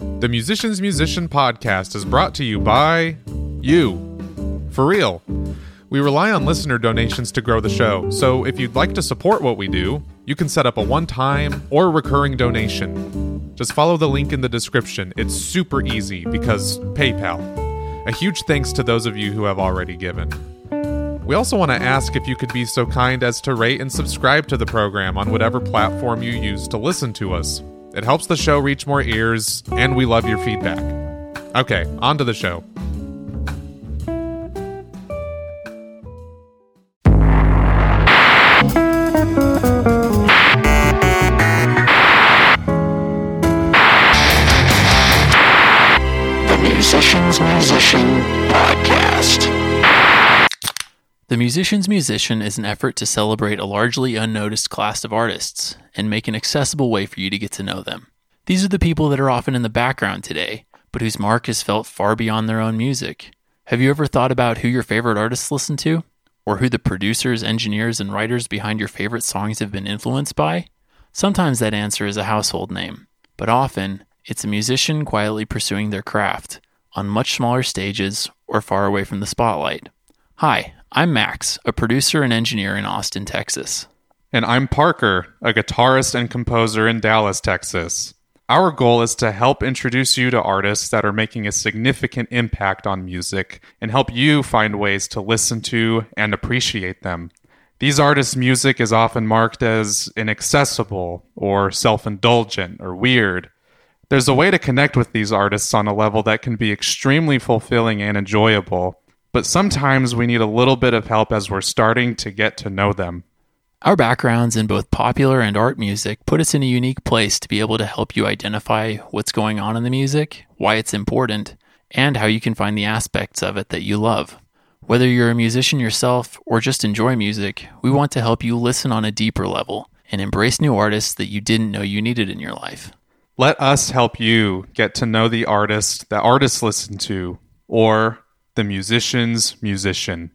The Musician's Musician podcast is brought to you by you. For real. We rely on listener donations to grow the show, so if you'd like to support what we do, you can set up a one time or recurring donation. Just follow the link in the description. It's super easy because PayPal. A huge thanks to those of you who have already given. We also want to ask if you could be so kind as to rate and subscribe to the program on whatever platform you use to listen to us. It helps the show reach more ears, and we love your feedback. Okay, on to the show. The Musician's The Musician's Musician is an effort to celebrate a largely unnoticed class of artists and make an accessible way for you to get to know them. These are the people that are often in the background today, but whose mark is felt far beyond their own music. Have you ever thought about who your favorite artists listen to? Or who the producers, engineers, and writers behind your favorite songs have been influenced by? Sometimes that answer is a household name, but often it's a musician quietly pursuing their craft on much smaller stages or far away from the spotlight. Hi, I'm Max, a producer and engineer in Austin, Texas. And I'm Parker, a guitarist and composer in Dallas, Texas. Our goal is to help introduce you to artists that are making a significant impact on music and help you find ways to listen to and appreciate them. These artists' music is often marked as inaccessible or self indulgent or weird. There's a way to connect with these artists on a level that can be extremely fulfilling and enjoyable, but sometimes we need a little bit of help as we're starting to get to know them. Our backgrounds in both popular and art music put us in a unique place to be able to help you identify what's going on in the music, why it's important, and how you can find the aspects of it that you love. Whether you're a musician yourself or just enjoy music, we want to help you listen on a deeper level and embrace new artists that you didn't know you needed in your life. Let us help you get to know the artist that artists listen to, or the musician's musician.